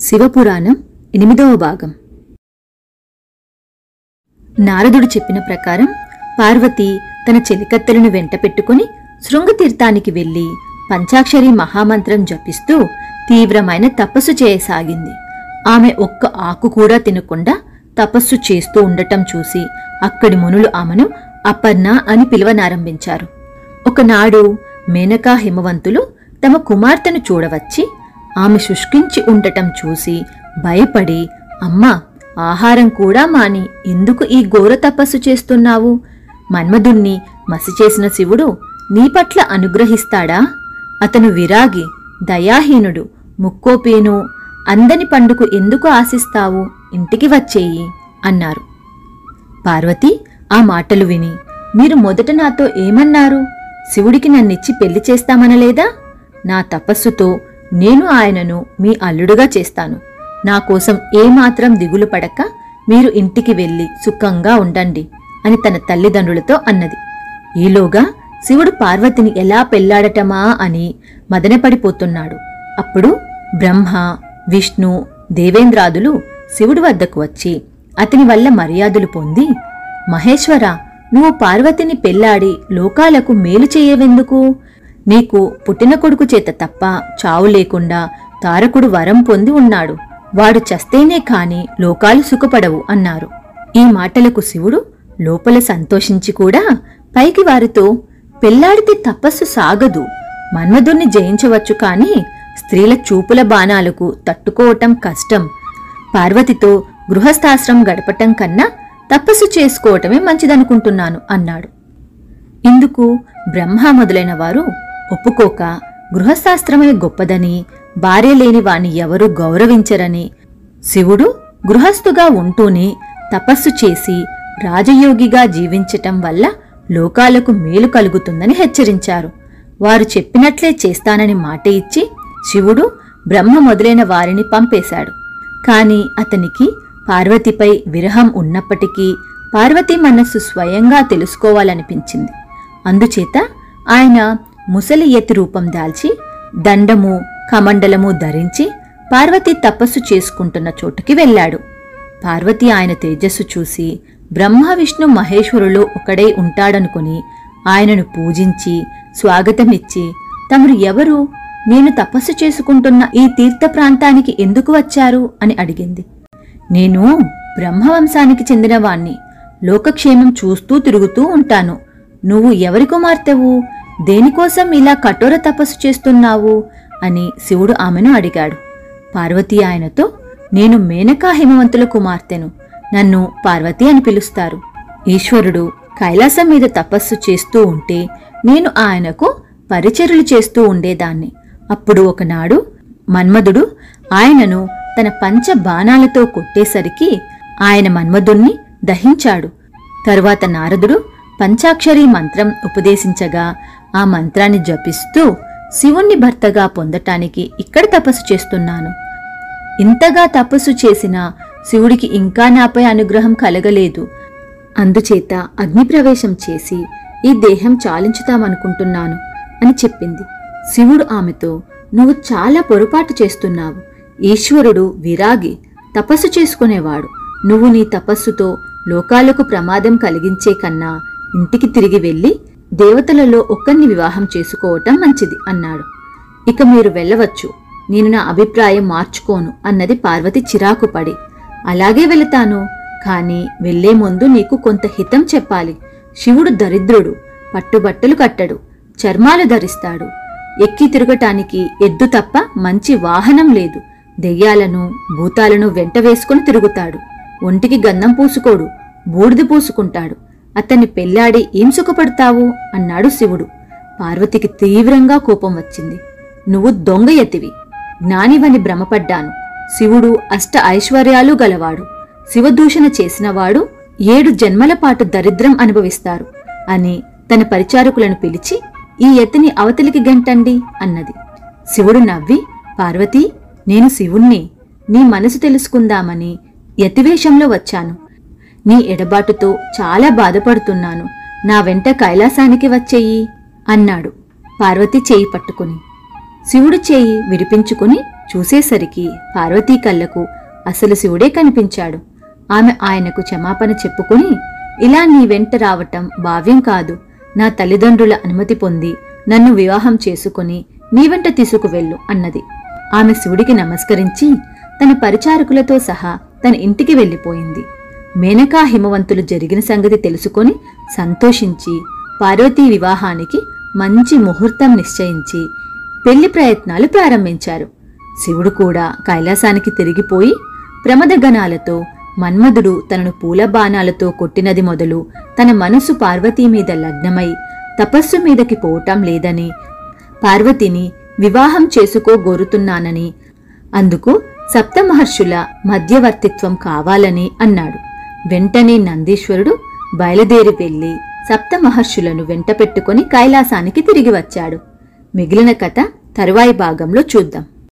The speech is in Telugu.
శివపురాణం ఎనిమిదవ భాగం. నారదుడు చెప్పిన ప్రకారం పార్వతి తన చెలికత్తెలను వెంట పెట్టుకుని శృంగతీర్థానికి వెళ్ళి పంచాక్షరి మహామంత్రం జపిస్తూ తీవ్రమైన తపస్సు చేయసాగింది. ఆమె ఒక్క ఆకు కూడా తినకుండా తపస్సు చేస్తూ ఉండటం చూసి అక్కడి మునులు ఆమెను అపర్ణ అని పిలవనారంభించారు. ఒకనాడు మేనకా హిమవంతులు తమ కుమార్తెను చూడవచ్చి ఆమె శుష్కించి ఉండటం చూసి భయపడి అమ్మా ఆహారం కూడా మాని ఎందుకు ఈ ఘోర తపస్సు చేస్తున్నావు? మన్మధుణ్ణి మసి చేసిన శివుడు నీ పట్ల అనుగ్రహిస్తాడా? అతను విరాగి దయాహీనుడు ముక్కోపేను అందని పండుకు ఎందుకు ఆశిస్తావు? ఇంటికి వచ్చేయి అన్నారు. పార్వతి ఆ మాటలు విని మీరు మొదట నాతో ఏమన్నారు? శివుడికి నన్నిచ్చి పెళ్ళి చేస్తామనలేదా? నా తపస్సుతో నేను ఆయనను మీ అల్లుడుగా చేస్తాను. నా కోసం ఏమాత్రం దిగులు పడక మీరు ఇంటికి వెళ్ళి సుఖంగా ఉండండి అని తన తల్లిదండ్రులతో అన్నది. ఈలోగా శివుడు పార్వతిని ఎలా పెళ్ళాడటమా అని మదనపడిపోతున్నాడు. అప్పుడు బ్రహ్మ విష్ణు దేవేంద్రాదులు శివుడి వద్దకు వచ్చి అతని వల్ల మర్యాదలు పొంది మహేశ్వర నువ్వు పార్వతిని పెళ్ళాడి లోకాలకు మేలు చేయవెందుకు? నీకు పుట్టిన కొడుకు చేత తప్ప చావు లేకుండా తారకుడు వరం పొంది ఉన్నాడు. వాడు చస్తేనే కాని లోకాలు సుఖపడవు అన్నారు. ఈ మాటలకు శివుడు లోపల సంతోషించి కూడా పైకి వారితో పెళ్ళాడితే తపస్సు సాగదు. మన్మధుణ్ణి జయించవచ్చు కాని స్త్రీల చూపుల బాణాలకు తట్టుకోవటం కష్టం. పార్వతితో గృహస్థాశ్రం గడపటం కన్నా తపస్సు చేసుకోవటమే మంచిదనుకుంటున్నాను అన్నాడు. ఇందుకు బ్రహ్మ మొదలైన వారు ఒప్పుకోక గృహశాస్త్రమే గొప్పదని భార్య లేని వాణ్ణి ఎవరూ గౌరవించరని శివుడు గృహస్థుగా ఉంటూనే తపస్సు చేసి రాజయోగిగా జీవించటం వల్ల లోకాలకు మేలు కలుగుతుందని హెచ్చరించారు. వారు చెప్పినట్లే చేస్తానని మాట ఇచ్చి శివుడు బ్రహ్మ మొదలైన వారిని పంపేశాడు. కాని అతనికి పార్వతిపై విరహం ఉన్నప్పటికీ పార్వతి మనస్సు స్వయంగా తెలుసుకోవాలనిపించింది. అందుచేత ఆయన ముసలి ఎత్తి రూపం దాల్చి దండము కమండలము ధరించి పార్వతి తపస్సు చేసుకుంటున్న చోటుకి వెళ్ళాడు. పార్వతి ఆయన తేజస్సు చూసి బ్రహ్మ విష్ణు మహేశ్వరులో ఒకడై ఉంటాడనుకుని ఆయనను పూజించి స్వాగతమిచ్చి తమరు ఎవరు? నేను తపస్సు చేసుకుంటున్న ఈ తీర్థ ప్రాంతానికి ఎందుకు వచ్చారు? అని అడిగింది. నేను బ్రహ్మవంశానికి చెందినవాణ్ణి. లోకక్షేమం చూస్తూ తిరుగుతూ ఉంటాను. నువ్వు ఎవరి కుమార్తెవు? దేనికోసం ఇలా కఠోర తపస్సు చేస్తున్నావు? అని శివుడు ఆమెను అడిగాడు. పార్వతి ఆయనతో నేను మేనకా హిమవంతుల కుమార్తెను. నన్ను పార్వతి అని పిలుస్తారు. ఈశ్వరుడు కైలాసం మీద తపస్సు చేస్తూ ఉంటే నేను ఆయనకు పరిచరులు చేస్తూ ఉండేదాన్ని. అప్పుడు ఒకనాడు మన్మధుడు ఆయనను తన పంచ బాణాలతో కొట్టేసరికి ఆయన మన్మధుణ్ణి దహించాడు. తరువాత నారదుడు పంచాక్షరి మంత్రం ఉపదేశించగా ఆ మంత్రాన్ని జపిస్తూ శివుణ్ణి భర్తగా పొందటానికి ఇక్కడ తపస్సు చేస్తున్నాను. ఇంతగా తపస్సు చేసినా శివుడికి ఇంకా నాపై అనుగ్రహం కలగలేదు. అందుచేత అగ్నిప్రవేశం చేసి ఈ దేహం చాలించుతామనుకుంటున్నాను అని చెప్పింది. శివుడు ఆమెతో నువ్వు చాలా పొరపాటు చేస్తున్నావు. ఈశ్వరుడు విరాగి తపస్సు చేసుకునేవాడు. నువ్వు నీ తపస్సుతో లోకాలకు ప్రమాదం కలిగించే కన్నా ఇంటికి తిరిగి వెళ్ళి దేవతలలో ఒక్కరిని వివాహం చేసుకోవటం మంచిది అన్నాడు. ఇక మీరు వెళ్ళవచ్చు. నేను నా అభిప్రాయం మార్చుకోను అన్నది పార్వతి చిరాకుపడి. అలాగే వెళతాను. కాని వెళ్ళే ముందు నీకు కొంత హితం చెప్పాలి. శివుడు దరిద్రుడు పట్టుబట్టలు కట్టడు చర్మాలు ధరిస్తాడు. ఎక్కి తిరగటానికి ఎద్దు తప్ప మంచి వాహనం లేదు. దెయ్యాలను భూతాలను వెంట వేసుకుని తిరుగుతాడు. ఒంటికి గంధం పూసుకోడు బూడిద పూసుకుంటాడు. అతన్ని పెళ్ళాడి ఏం సుఖపడతావు? అన్నాడు శివుడు. పార్వతికి తీవ్రంగా కోపం వచ్చింది. నువ్వు దొంగ ఎత్తివి జ్ఞానివని భ్రమపడ్డాను. శివుడు అష్ట ఐశ్వర్యాలు గలవాడు. శివదూషణ చేసినవాడు ఏడు జన్మల పాటు దరిద్రం అనుభవిస్తారు అని తన పరిచారకులను పిలిచి ఈ ఎత్తిని అవతలికి గంటండి అన్నది. శివుడు నవ్వి పార్వతి నేను శివుణ్ణి నీ మనసు తెలుసుకుందామని యతివేషంలో వచ్చాను. నీ ఎడబాటుతో చాలా బాధపడుతున్నాను. నా వెంట కైలాసానికి వచ్చేయి అన్నాడు పార్వతి చేయి పట్టుకుని. శివుడు చేయి విడిపించుకుని చూసేసరికి పార్వతీ కళ్ళకు అసలు శివుడే కనిపించాడు. ఆమె ఆయనకు క్షమాపణ చెప్పుకుని ఇలా నీ వెంట రావటం భావ్యం కాదు. నా తల్లిదండ్రుల అనుమతి పొంది నన్ను వివాహం చేసుకుని నీ వెంట తీసుకువెళ్ళు అన్నది. ఆమె శివుడికి నమస్కరించి తన పరిచారకులతో సహా తన ఇంటికి వెళ్ళిపోయింది. మేనకా హిమవంతులు జరిగిన సంగతి తెలుసుకొని సంతోషించి పార్వతీ వివాహానికి మంచి ముహూర్తం నిశ్చయించి పెళ్ళి ప్రయత్నాలు ప్రారంభించారు. శివుడు కూడా కైలాసానికి తిరిగిపోయి ప్రమదగణాలతో మన్మధుడు తనను పూల బాణాలతో కొట్టినది మొదలు తన మనసు పార్వతీ మీద లగ్నమై తపస్సు మీదకి పోవటం లేదని పార్వతిని వివాహం చేసుకోగోరుతున్నానని అందుకు సప్తమహర్షుల మధ్యవర్తిత్వం కావాలని అన్నాడు. వెంటనే నందీశ్వరుడు బయలుదేరి వెళ్ళి సప్తమహర్షులను వెంట పెట్టుకుని కైలాసానికి తిరిగి వచ్చాడు. మిగిలిన కథ తరువాయి భాగంలో చూద్దాం.